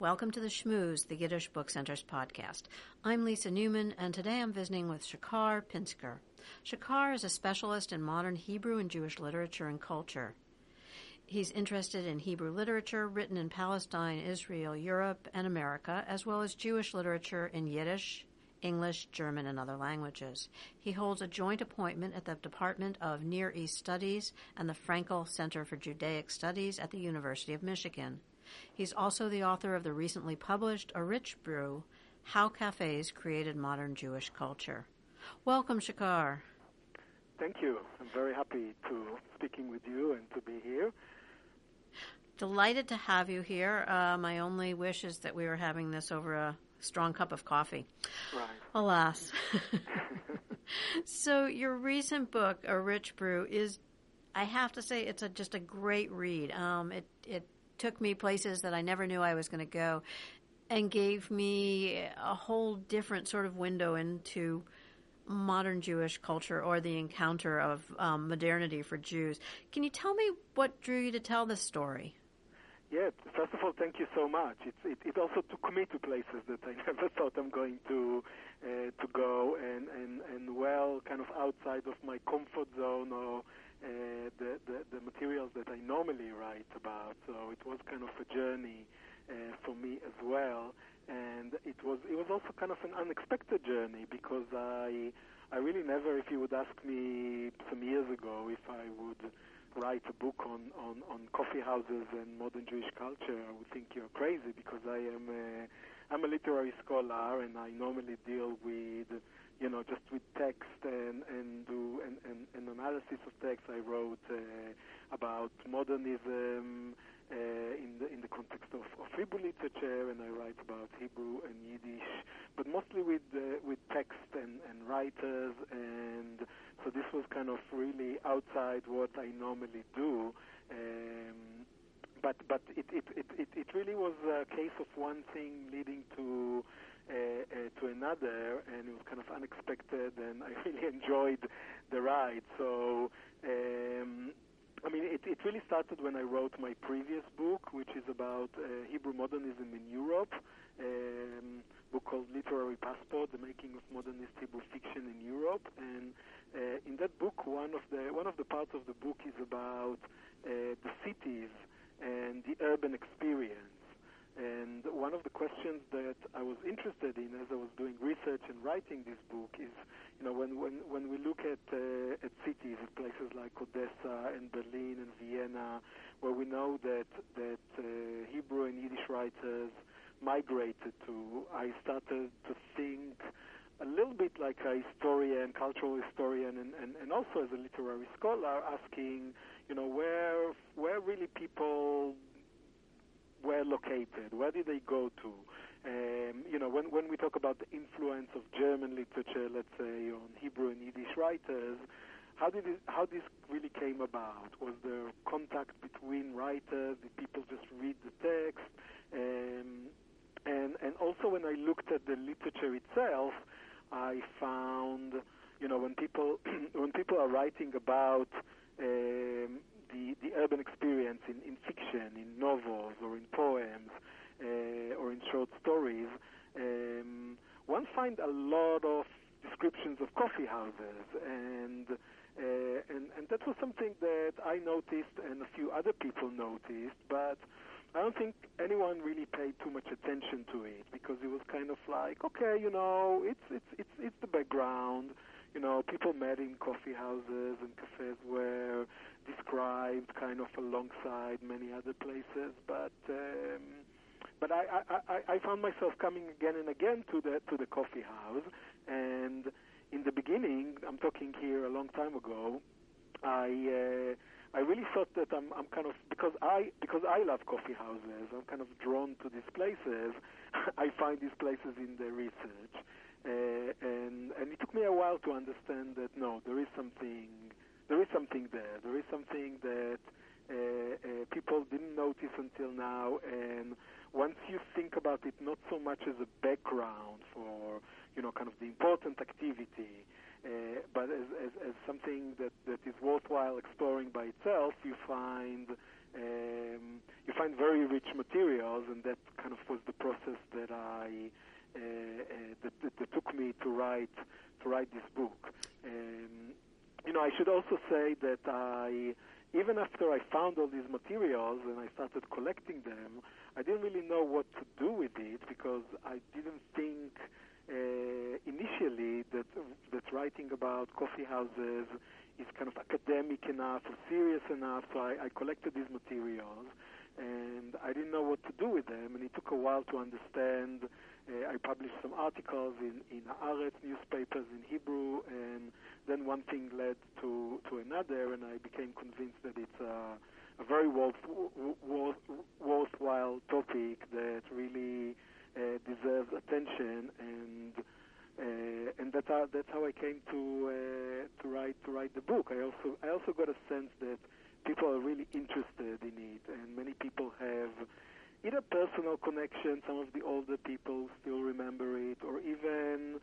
Welcome to the Shmooze, the Yiddish Book Center's podcast. I'm Lisa Newman, and today I'm visiting with Shachar Pinsker. Shachar is a specialist in modern Hebrew and Jewish literature and culture. He's interested in Hebrew literature written in Palestine, Israel, Europe, and America, as well as Jewish literature in Yiddish, English, German, and other languages. He holds a joint appointment at the Department of Near East Studies and the Frankel Center for Judaic Studies at the University of Michigan. He's also the author of the recently published A Rich Brew How Cafes Created Modern Jewish Culture. Welcome, Shachar. Thank you. I'm very happy to speaking with you and to be here. Delighted to have you here. Uh, my only wish is that we were having this over a strong cup of coffee. Right. Alas. so your recent book, A Rich Brew, is, I have to say, it's a, just a great read. Um, it it took me places that I never knew I was going to go, and gave me a whole different sort of window into modern Jewish culture or the encounter of um, modernity for Jews. Can you tell me what drew you to tell this story? Yeah, first of all, thank you so much. It, it, it also took me to places that I never thought I'm going to uh, to go, and, and, and well, kind of outside of my comfort zone or uh, the, the, the materials that I normally write about. So it was kind of a journey uh, for me as well, and it was it was also kind of an unexpected journey because I I really never, if you would ask me some years ago if I would write a book on, on, on coffee houses and modern Jewish culture, I would think you're crazy because I am a, I'm a literary scholar and I normally deal with, you know, just with text and, and do and, and, analysis of text. I wrote uh, about modernism uh, in the in the context of, of Hebrew literature, and I write about Hebrew and Yiddish, but mostly with uh, with text and, and writers and so this was kind of really outside what I normally do. Um, but but it, it, it, it, it really was a case of one thing leading to to another, and it was kind of unexpected, and I really enjoyed the ride. So. Um, I mean, it, it really started when I wrote my previous book, which is about uh, Hebrew modernism in Europe. Um, book called Literary Passport: The Making of Modernist Hebrew Fiction in Europe, and uh, in that book, one of the one of the parts of the book is about uh, the cities and the urban experience. And one of the questions that I was interested in as I was doing research and writing this book is, you know, when when, when we look at uh, at cities, at places like Odessa and Berlin and Vienna, where we know that that uh, Hebrew and Yiddish writers migrated to, I started to think a little bit like a historian, cultural historian, and, and, and also as a literary scholar, asking, you know, where where really people were located, where did they go to? Um, you know, when when we talk about the influence of German literature, let's say, on Hebrew and Yiddish writers, how did it, how this really came about? Was there contact between writers? Did people just read the text? Um, and and also when I looked at the literature itself, I found, you know, when people when people are writing about um, the the urban experience in, in fiction, in novels or in poems uh, or in short stories, um, one finds a lot of descriptions of coffee houses and. Uh, and, and that was something that I noticed and a few other people noticed, but I don't think anyone really paid too much attention to it because it was kind of like, okay, you know, it's it's it's it's the background. You know, people met in coffee houses and cafes were described kind of alongside many other places, but um, but I, I, I, found myself coming again and again to the to the coffee house, and in the beginning, I'm talking here a long time ago, I. Uh, I really thought that I'm, I'm kind of because I because I love coffee houses. I'm kind of drawn to these places. I find these places in the research, uh, and and it took me a while to understand that no, there is something there is something there. There is something that uh, uh, people didn't notice until now, and once you think about it, not so much as a background for you know kind of the important activity Uh, but as, as, as something that, that is worthwhile exploring by itself, you find um, you find very rich materials, and that kind of was the process that I uh, uh, that, that, that, took me to write to write this book. Um, you know, I should also say that I even after I found all these materials and I started collecting them, I didn't really know what to do with it because I didn't think uh, initially that that writing about coffee houses is kind of academic enough or serious enough. So I, I collected these materials, and I didn't know what to do with them. And it took a while to understand. Uh, I published some articles in in Haaretz newspapers in Hebrew, and then one thing led to to another, and I became convinced that it's a, a very worth, worth, worthwhile topic that really uh, deserves attention and. Uh, and that's how, that's how I came to uh, to write to write the book. I also I also got a sense that people are really interested in it, and many people have either personal connection. Some of the older people still remember it, or even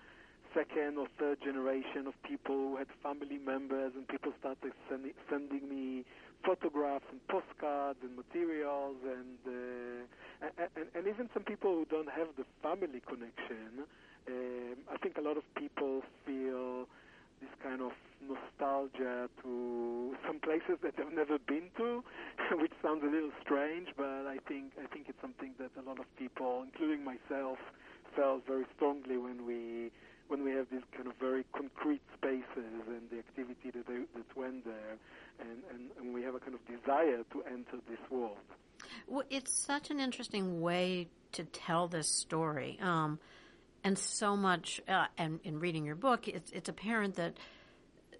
second or third generation of people who had family members, and people started sending, sending me photographs and postcards and materials, and, uh, and and even some people who don't have the family connection. Um, I think a lot of people feel this kind of nostalgia to some places that I've never been to, which sounds a little strange, but I think I think it's something that a lot of people, including myself, felt very strongly when we when we have these kind of very concrete spaces and the activity that they, that went there, and, and, and we have a kind of desire to enter this world. Well, it's such an interesting way to tell this story. Um, and so much, uh, and in reading your book, it's, it's apparent that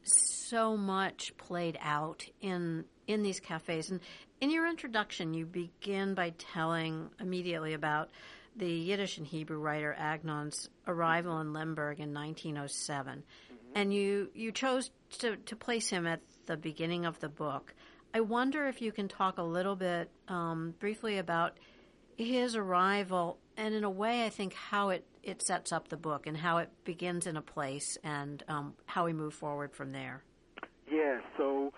so much played out in in these cafes. And in your introduction, you begin by telling immediately about the Yiddish and Hebrew writer Agnon's arrival in Lemberg in 1907, mm-hmm. and you you chose to to place him at the beginning of the book. I wonder if you can talk a little bit um, briefly about his arrival and in a way, I think how it, it sets up the book and how it begins in a place and um, how we move forward from there. Yeah, so,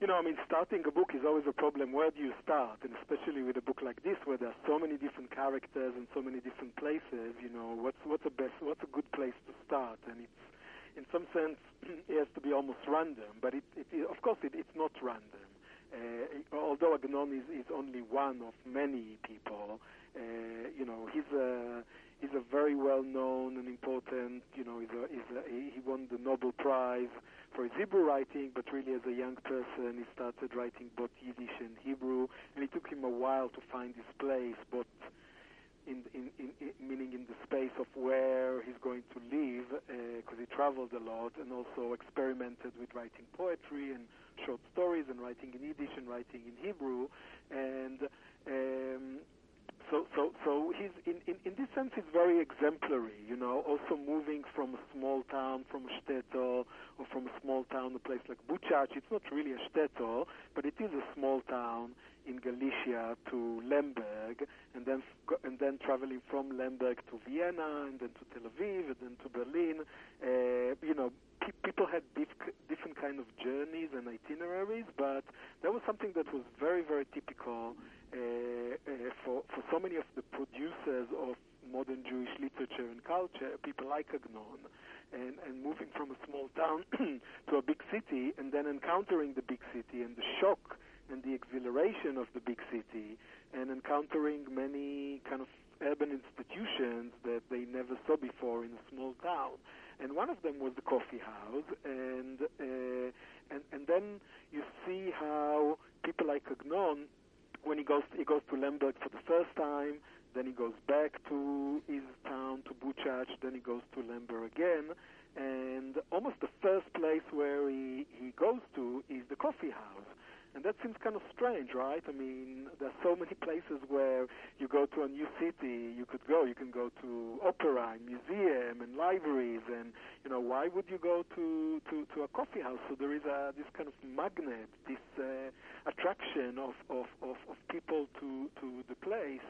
you know, I mean, starting a book is always a problem. Where do you start? And especially with a book like this, where there are so many different characters and so many different places, you know, what's, what's, a best, what's a good place to start? And it's, in some sense, it has to be almost random, but it, it, of course, it, it's not random. Uh, although Agnon is, is only one of many people, you know, he's a he's a very well known and important. You know, he's a, he's a, he won the Nobel Prize for his Hebrew writing, but really as a young person, he started writing both Yiddish and Hebrew, and it took him a while to find his place, both in, in, in, in meaning in the space of where he's going to live, because uh, he traveled a lot, and also experimented with writing poetry and short stories, and writing in Yiddish and writing in Hebrew, and um, so so so he's in, in in this sense he's very exemplary you know also moving from a small town from a shtetl or from a small town a place like Buchach it's not really a shtetl but it is a small town in Galicia to Lemberg and then and then traveling from Lemberg to Vienna and then to Tel Aviv and then to Berlin. Uh, you know people had diff- different kind of journeys and itineraries but that was something that was very very typical for, for so many of the producers of modern Jewish literature and culture, people like Agnon, and, and moving from a small town to a big city, and then encountering the big city and the shock and the exhilaration of the big city, and encountering many kind of urban institutions that they never saw before in a small town. And one of them was the coffee house, and uh, and and then you see how people like Agnon when he goes he goes to Lemberg for the first time, then he goes back to his town to Buchach, then he goes to Lemberg again, and almost the first place where he he goes to is the coffee house. And that seems kind of strange, right? I mean, there are so many places where you go to a new city, you could go. You can go to opera and museum and libraries, and you know, why would you go to to, to a coffee house? So there is a this kind of magnet, this uh, attraction of, of, of, of people to to the place.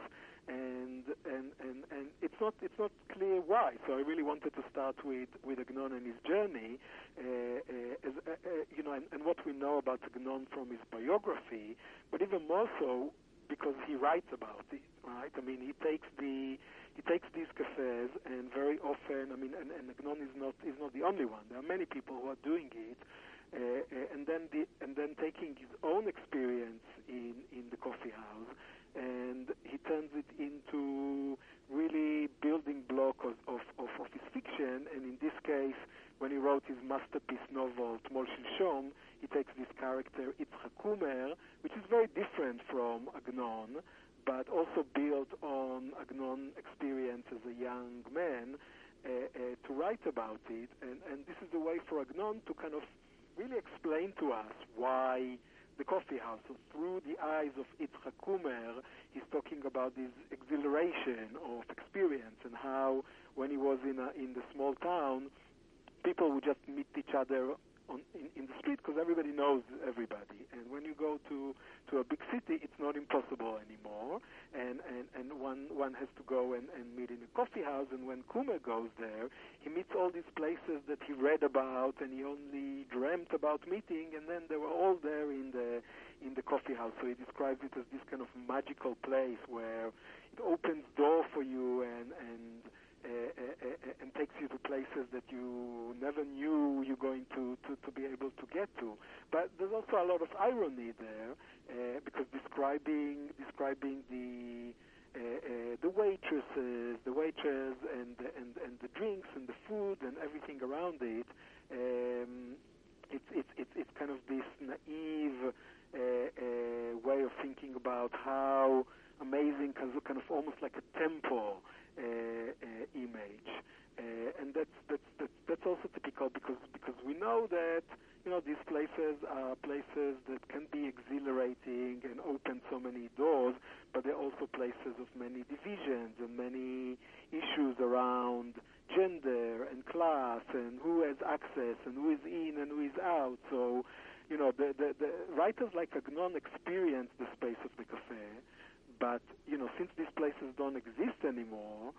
And and and and it's not it's not clear why. So I really wanted to start with with Agnon and his journey, uh, uh, as, uh, uh, you know, and, and what we know about Agnon from his biography, but even more so because he writes about it, right? I mean, he takes the he takes these cafes, and very often, I mean, and, and Agnon is not is not the only one. There are many people who are doing it, uh, uh, and then the, and then taking his own experience in in the coffee house and he turns it into really building block of, of, of, of, his fiction. And in this case, when he wrote his masterpiece novel, Tmol Shilshom, he takes this character, Itzhak Kumer, which is very different from Agnon, but also built on Agnon's experience as a young man uh, uh, to write about it. And, and this is a way for Agnon to kind of really explain to us why the coffee house. So through the eyes of Itzhak Kumer, he's talking about this exhilaration of experience and how when he was in, a, in the small town, people would just meet each other on, in, in the street because everybody knows everybody. And when you go to, to a big city, it's not impossible anymore. And, and, and one, one has to go and, and meet in a coffee house. And when Kumer goes there, he meets all these places that he read about and he only dreamt about meeting. And then they were all there in the, in the coffee house. So he describes it as this kind of magical place where it opens door for you and, and uh, uh, uh, and takes you to places that you never knew you're going to, to, to be able to get to. But there's also a lot of irony there uh, because describing describing the uh, uh, the waitresses, the waiters, and and and the drinks and the food and everything around it. Um, it's it's it's kind of this naive way of thinking about how amazing, kind of almost like a temple uh, uh, image, uh, and that's, that's that's that's also typical because because we know that you know these places are places that can be exhilarating and open so many doors, but they're also places of many divisions and many issues around gender and class and who has access and who is in and who is out. So, you know, the, the, the writers like Agnon experience the space of the cafe, but you know, since these places don't exist anymore,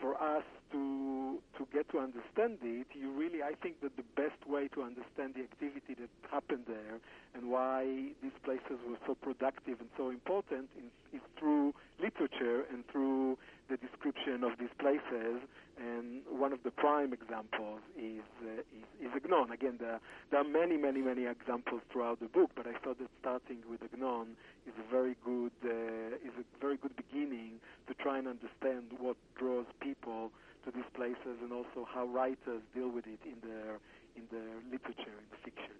for us to to get to understand it, you really, I think that the best way to understand the activity that happened there and why these places were so productive and so important is, is through literature and through the description of these places. And one of the prime examples is uh, is, is Agnon. Again, there, there are many, many, many examples throughout the book, but I thought that starting with Agnon is a very good uh, is a very good beginning to try and understand what draws people to these places and also how writers deal with it in their in their literature in fiction.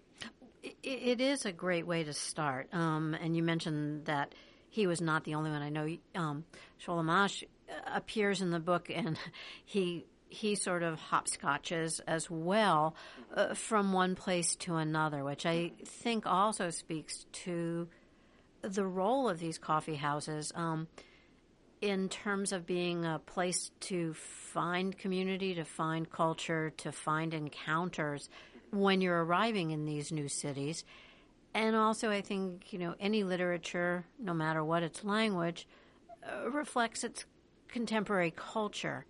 It is a great way to start. Um, and you mentioned that he was not the only one. I know um, Sholem Asch appears in the book, and he he sort of hopscotches as well uh, from one place to another, which I think also speaks to the role of these coffee houses um, in terms of being a place to find community, to find culture, to find encounters when you're arriving in these new cities. And also, I think, you know, any literature, no matter what its language, uh, reflects its contemporary culture.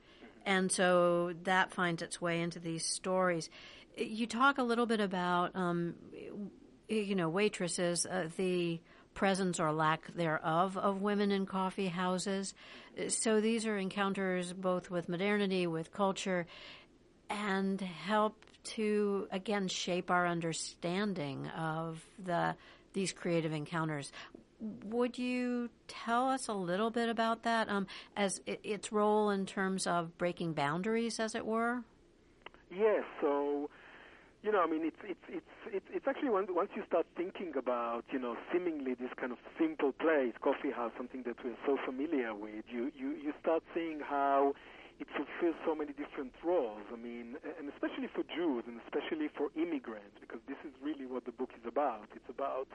And so that finds its way into these stories. You talk a little bit about, um, you know, waitresses, uh, the presence or lack thereof of women in coffee houses. So these are encounters both with modernity, with culture, and help to again shape our understanding of the these creative encounters. Would you tell us a little bit about that, um, as it, its role in terms of breaking boundaries, as it were? Yes. So you know, I mean, it's it's it's it's, it's actually once once you start thinking about, you know, seemingly this kind of simple place, coffee house, something that we're so familiar with, you you you start seeing how it fulfills so many different roles. I mean, and especially for Jews, and especially for immigrants, because this is really what the book is about. It's about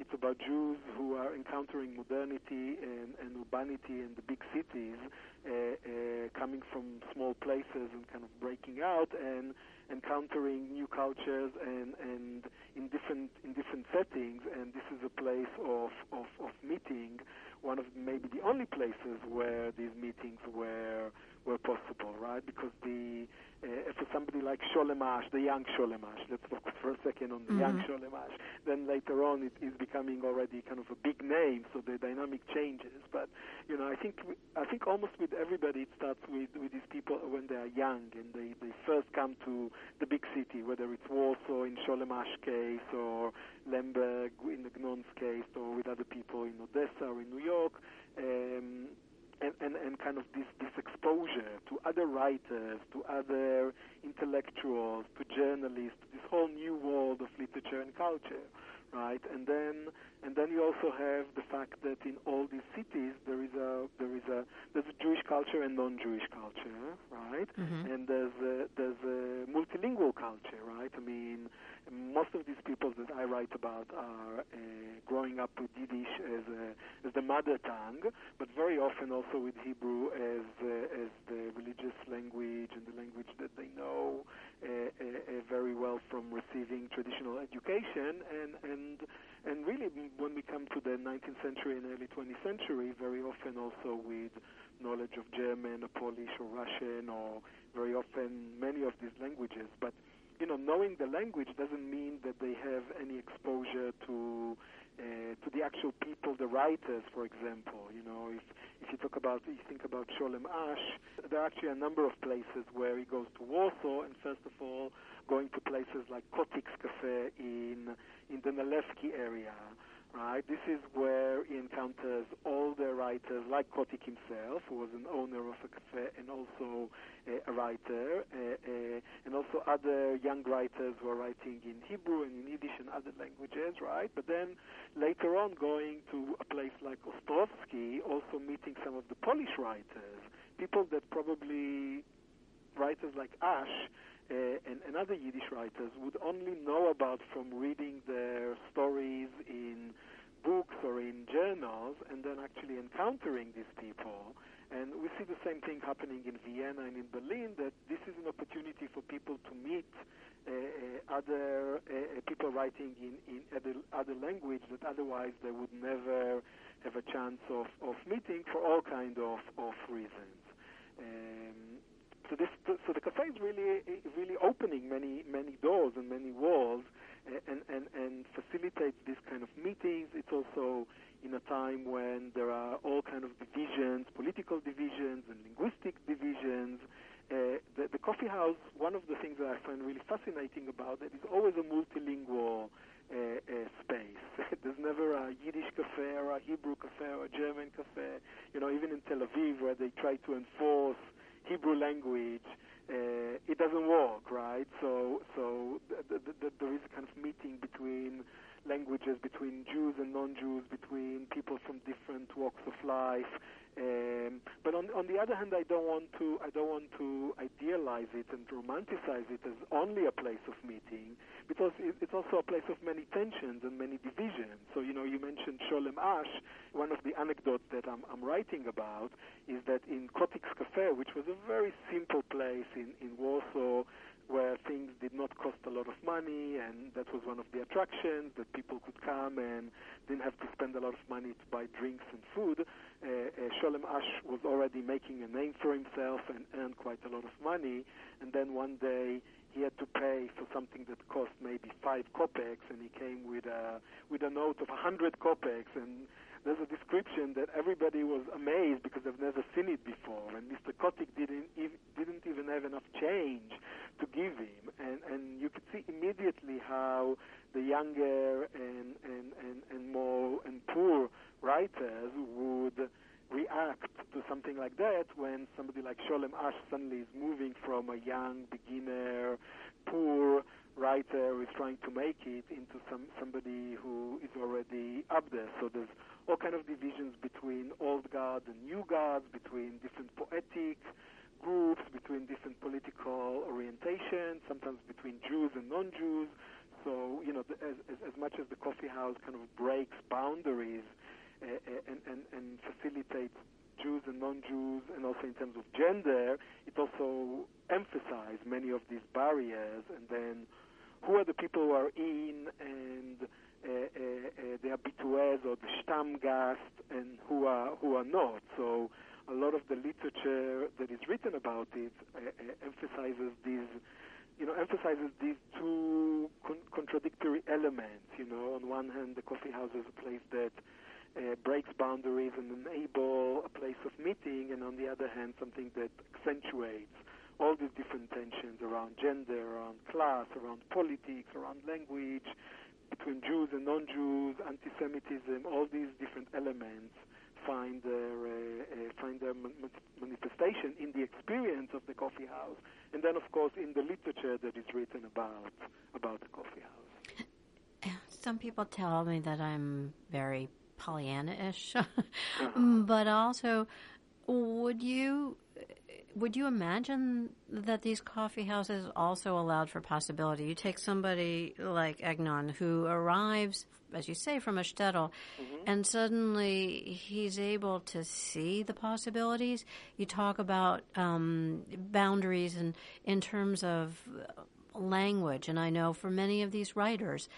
it's about Jews who are encountering modernity and, and urbanity in the big cities, uh, uh, coming from small places and kind of breaking out and encountering new cultures and, and in different in different settings. And this is a place of, of, of meeting one of maybe the only places where these meetings were were possible, right? Because the uh, for somebody like Sholem Asch, the young Sholem Asch, let's focus for a second on the mm-hmm. young Sholem Asch. Then later on, it is becoming already kind of a big name, so the dynamic changes. But you know, I think I think almost with everybody, it starts with with these people when they are young and they they first come to the big city, whether it's Warsaw in Sholem Asch case or Lemberg in Agnon's case, or with other people in Odessa or in New York. Um, and, and, and kind of this, this exposure to other writers, to other intellectuals, to journalists, this whole new world of literature and culture, right? And then and then you also have the fact that in all these cities there is a there is a there's a Jewish culture and non-Jewish culture, right? Mm-hmm. And there's a, there's a multilingual culture, right? I mean, most of these people that I write about are uh, growing up with Yiddish as, a, as the mother tongue, but very often also with Hebrew as uh, as the religious language and the language that they know uh, uh, uh very well from receiving traditional education, and and and really when we come to the 19th century and early 20th century, very often also with knowledge of German or Polish or Russian or very often many of these languages, but you know, knowing the language doesn't mean that they have any exposure to uh, to the actual people, the writers, for example. You know, if if you talk about, you think about Sholem Asch, there are actually a number of places where he goes to Warsaw, and first of all, going to places like Kotik's Cafe in in the Nalewski area, right? This is where he encounters all the writers, like Kotik himself, who was an owner of a cafe and also uh, a writer, uh, uh, and also other young writers who are writing in Hebrew and in Yiddish and other languages, right? But then later on, going to a place like Ostrowski, also meeting some of the Polish writers, people that probably writers like Asch uh, and, and, other Yiddish writers would only know about from reading their stories in books or in journals and then actually encountering these people. And we see the same thing happening in Vienna and in Berlin, that this is an opportunity for people to meet uh, uh, other uh, people writing in, in other, other language that otherwise they would never have a chance of, of meeting for all kind of, of reasons. Um, so this, so the cafe is really, really opening many, many doors and many walls, and, and, and facilitates this kind of meetings. It's also in a time when there are all kind of divisions, political divisions and linguistic divisions. Uh, the, the, coffee house, one of the things that I find really fascinating about it is always a multilingual uh, uh, space. There's never a Yiddish cafe or a Hebrew cafe or a German cafe. You know, even in Tel Aviv, where they try to enforce Hebrew language, uh, it doesn't work, right? So, so th- th- th- there is a kind of meeting between languages, between Jews and non-Jews, between people from different walks of life. Um, but on, on the other hand, I don't want to I don't want to idealize it and romanticize it as only a place of meeting, because it, it's also a place of many tensions and many divisions. So you know, you mentioned Sholem Asch. One of the anecdotes that I'm, I'm writing about is that in Kotik's Cafe, which was a very simple place in in Warsaw, not cost a lot of money, and that was one of the attractions that people could come and didn't have to spend a lot of money to buy drinks and food. Uh, uh, Sholem Asch was already making a name for himself and earned quite a lot of money, and then one day he had to pay for something that cost maybe five kopecks, and he came with a with a note of a hundred kopecks, and there's a description that everybody was amazed because they've never seen it before, and Mr. Kotik didn't ev- didn't even have enough change to give him, and and you could see immediately how the younger and and and, and more and poor writers would react to something like that when somebody like Sholem Asch suddenly is moving from a young beginner, poor writer who is trying to make it into some somebody who is already up there. So there's all kind of divisions between old guard and new guards, between different poetic groups, between different political orientations, sometimes between Jews and non-Jews. So you know, as, as, as much as the coffee house kind of breaks boundaries uh, uh, and, and, and facilitates Jews and non-Jews, and also in terms of gender, it also emphasizes many of these barriers. And then, who are the people who are in, and the habitués or the Stammgast and who are who are not. So a lot of the literature that is written about it uh, uh, emphasizes these, you know, emphasizes these two con- contradictory elements. You know, on one hand, the coffee house is a place that uh, breaks boundaries and enable a place of meeting, and on the other hand, something that accentuates all these different tensions around gender, around class, around politics, around language, between Jews and non-Jews, anti-Semitism, all these different elements find their uh, uh, find their manifestation in the experience of the coffee house, and then of course in the literature that is written about about the coffee house. Some people tell me that I'm very Pollyanna-ish, uh-huh. but also, would you would you imagine that these coffee houses also allowed for possibility? You take somebody like Agnon who arrives, as you say, from a shtetl, mm-hmm. and suddenly he's able to see the possibilities. You talk about um, boundaries and in terms of language, and I know for many of these writers,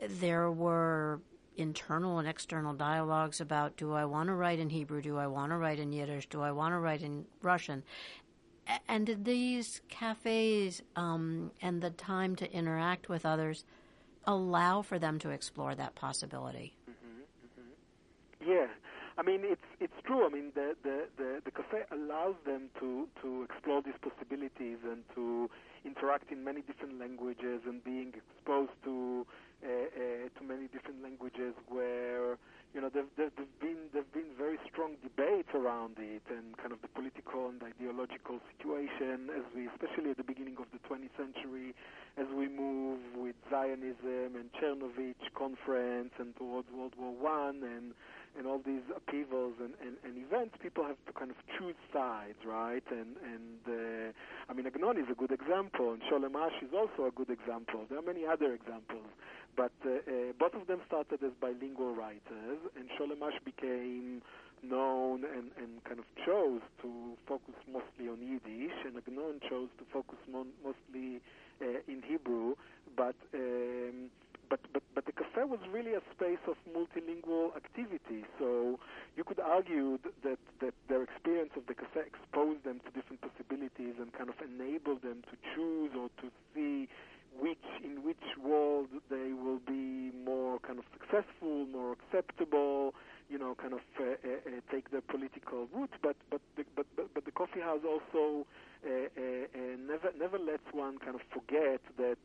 there were internal and external dialogues about do I want to write in Hebrew, do I want to write in Yiddish, do I want to write in Russian, and did these cafes um, and the time to interact with others allow for them to explore that possibility? Mm-hmm, mm-hmm. Yeah, I mean it's it's true. I mean the, the the the cafe allows them to to explore these possibilities and to interact in many different languages and being exposed to uh, uh, to many different languages where you know, there, there, there've been there've been very strong debates around it and kind of the political and ideological situation as we, especially at the beginning of the 20th century, as we move with Zionism and Czernowitz conference and towards World War One and and all these upheavals and, and, and events, people have to kind of choose sides, right? And and uh, I mean, Agnon is a good example, and Sholem Asch is also a good example. There are many other examples, but uh, uh, both of them started as bilingual writers, and Sholem Asch became known and, and kind of chose to focus mostly on Yiddish, and Agnon chose to focus mon- mostly uh, in Hebrew, but. Um, but, but, but the cafe was really a space of multilingual activity. So you could argue that, that their experience of the cafe exposed them to different possibilities and kind of enabled them to choose or to see which in which world they will be more kind of successful, more acceptable, you know, kind of uh, uh, uh take the political route. But but the, but, but but the coffee house also uh, uh, uh, never never lets one kind of forget that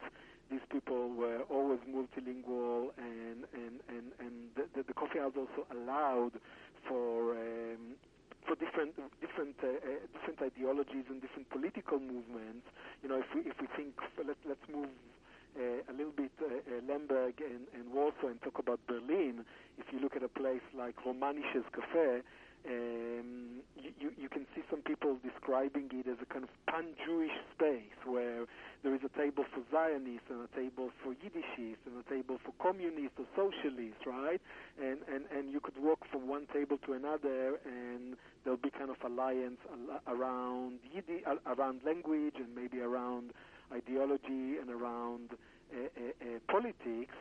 these people were always multilingual, and and and and the, the coffee house also allowed for um, for different different uh, uh, different ideologies and different political movements. You know, if we if we think let let's move uh, a little bit uh, uh, Lemberg and, and Warsaw and talk about Berlin. If you look at a place like Romanisches Café, um, you, you can see some people describing it as a kind of pan-Jewish space where there is a table for Zionists and a table for Yiddishists and a table for communists or socialists, right? And, and, and you could walk from one table to another and there'll be kind of alliance around Yiddish, around language and maybe around ideology and around uh, uh, uh, politics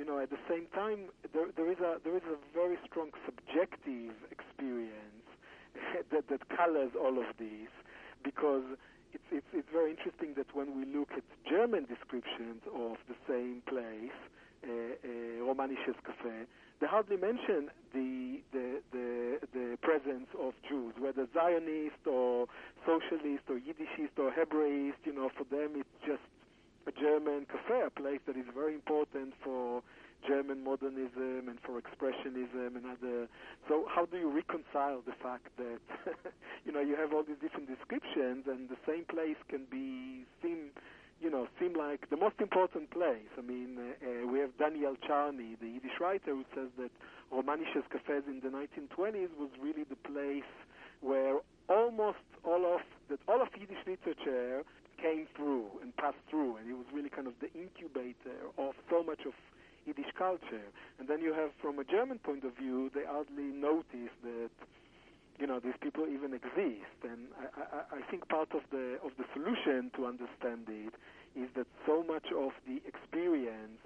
you know, at the same time, there, there is a there is a very strong subjective experience that that colors all of these, because it's it's it's very interesting that when we look at German descriptions of the same place, uh, uh, Romanisches Café, they hardly mention the, the the the presence of Jews, whether Zionist or socialist or Yiddishist or Hebraist. You know, for them it's just a German cafe, a place that is very important for German modernism and for expressionism and other. So how do you reconcile the fact that you know you have all these different descriptions and the same place can be seem you know seem like the most important place? I mean, uh, uh, we have Daniel Charny, the Yiddish writer, who says that Romanisches cafes in the 1920s was really the place where almost all of that all of Yiddish literature came through and passed through, and it was really kind of the incubator of so much of Yiddish culture. And then you have, from a German point of view, they hardly notice that you know these people even exist. And I, I, I think part of the of the solution to understand it is that so much of the experience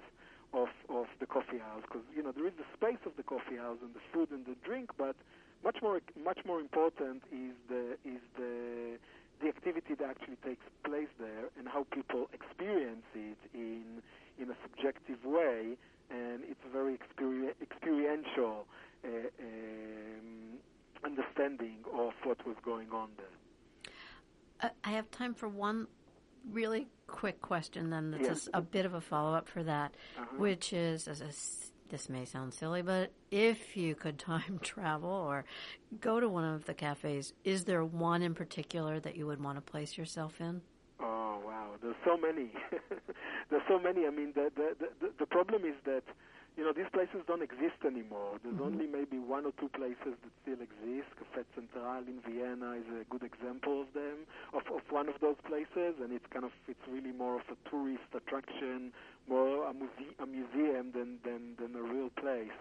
of of the coffee house because you know there is the space of the coffee house and the food and the drink, but much more much more important is the is the the activity that actually takes place there and how people experience it in in a subjective way, and it's a very experi- experiential uh, um, understanding of what was going on there. Uh, I have time for one really quick question, then that's Yes. a, a bit of a follow up for that, Uh-huh. which is as a this may sound silly, but if you could time travel or go to one of the cafes, is there one in particular that you would want to place yourself in? Oh wow, there's so many. there's so many. I mean, the, the the the problem is that you know these places don't exist anymore. There's only maybe one or two places that still exist. Café Central in Vienna is a good example of them, of of one of those places, and it's kind of it's really more of a tourist attraction, more a, muse- a museum than than than a real place.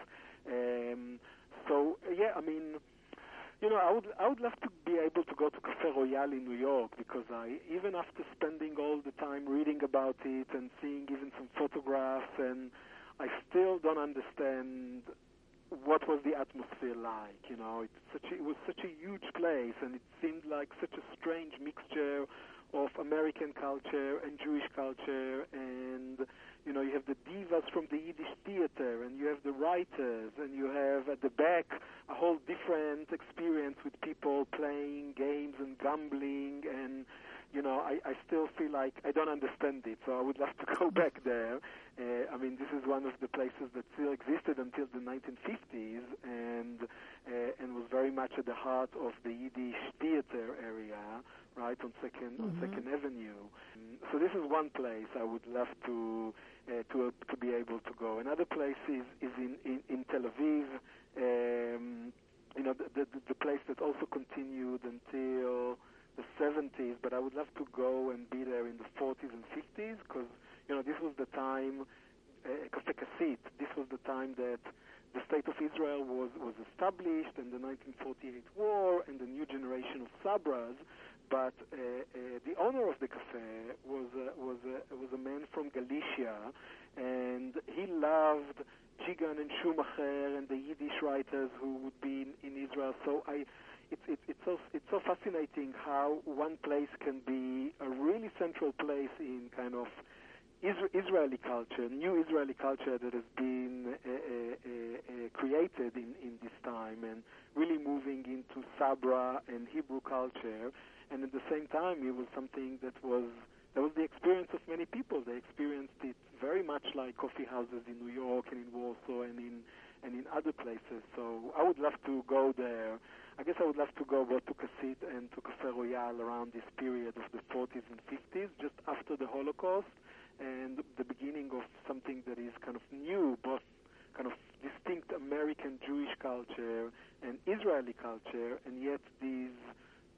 Um, so yeah, I mean you know, I would I would love to be able to go to Cafe Royal in New York because I even after spending all the time reading about it and seeing even some photographs and I still don't understand what was the atmosphere like. You know, it's such a, it was such a huge place and it seemed like such a strange mixture of American culture and Jewish culture and you know you have the divas from the Yiddish theater and you have the writers and you have at the back a whole different experience with people playing games and gambling and you know I, I still feel like I don't understand it so I would love to go back there uh, I mean this is one of the places that still existed until the 1950s and uh, and was very much at the heart of the Yiddish theater area right on 2nd on Mhm. Second Avenue Mm, so this is one place I would love to uh, to to be able to go. Another place is is in in, in Tel Aviv. Um, you know the, the the place that also continued until the 70s, but I would love to go and be there in the 40s and 50s because you know this was the time. Uh, Cafe Kassit, this was the time that the state of Israel was was established and the 1948 war and the new generation of Sabras but uh, uh, the owner of the cafe was uh, was uh, was a man from Galicia, and he loved Dzigan and Schumacher and the Yiddish writers who would be in, in Israel. So I, it's it's it's so it's so fascinating how one place can be a really central place in kind of Isra- Israeli culture, new Israeli culture that has been uh, uh, uh, uh, created in, in this time, and really moving into Sabra and Hebrew culture. And at the same time it was something that was that was the experience of many people. They experienced it very much like coffee houses in New York and in Warsaw and in and in other places. So I would love to go there. I guess I would love to go both to Kassit and to Cafe Royal around this period of the 40s and 50s just after the Holocaust and the beginning of something that is kind of new both kind of distinct American Jewish culture and Israeli culture and yet these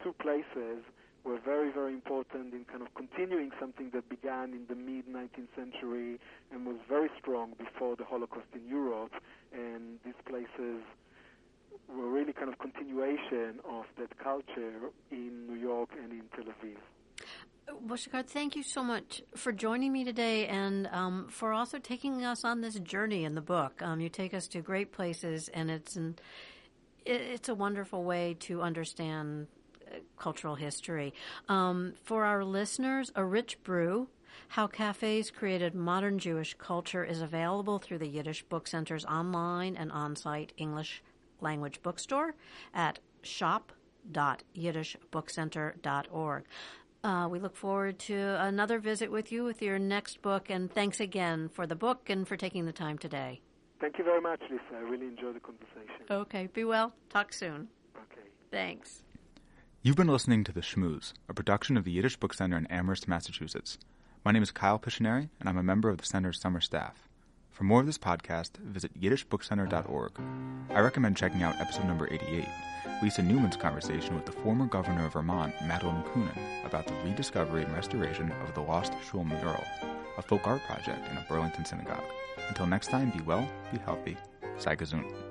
two places were very, very important in kind of continuing something that began in the mid 19th century and was very strong before the Holocaust in Europe. And these places were really kind of continuation of that culture in New York and in Tel Aviv. Well, thank you so much for joining me today and um, for also taking us on this journey in the book. Um, you take us to great places, and it's an, it's a wonderful way to understand cultural history. Um, for our listeners, A Rich Brew How Cafes Created Modern Jewish Culture is available through the Yiddish Book Center's online and on site English language bookstore at shop.yiddishbookcenter.org. Uh, we look forward to another visit with you with your next book, and thanks again for the book and for taking the time today. Thank you very much, Lisa. I really enjoyed the conversation. Okay, be well. Talk soon. Okay. Thanks. You've been listening to The Schmooze, a production of the Yiddish Book Center in Amherst, Massachusetts. My name is Kyle Piscineri, and I'm a member of the center's summer staff. For more of this podcast, visit yiddishbookcenter.org. I recommend checking out episode number 88, Lisa Newman's conversation with the former governor of Vermont, Madeleine Kunin, about the rediscovery and restoration of the Lost Shul mural, a folk art project in a Burlington synagogue. Until next time, be well, be healthy. Gesund.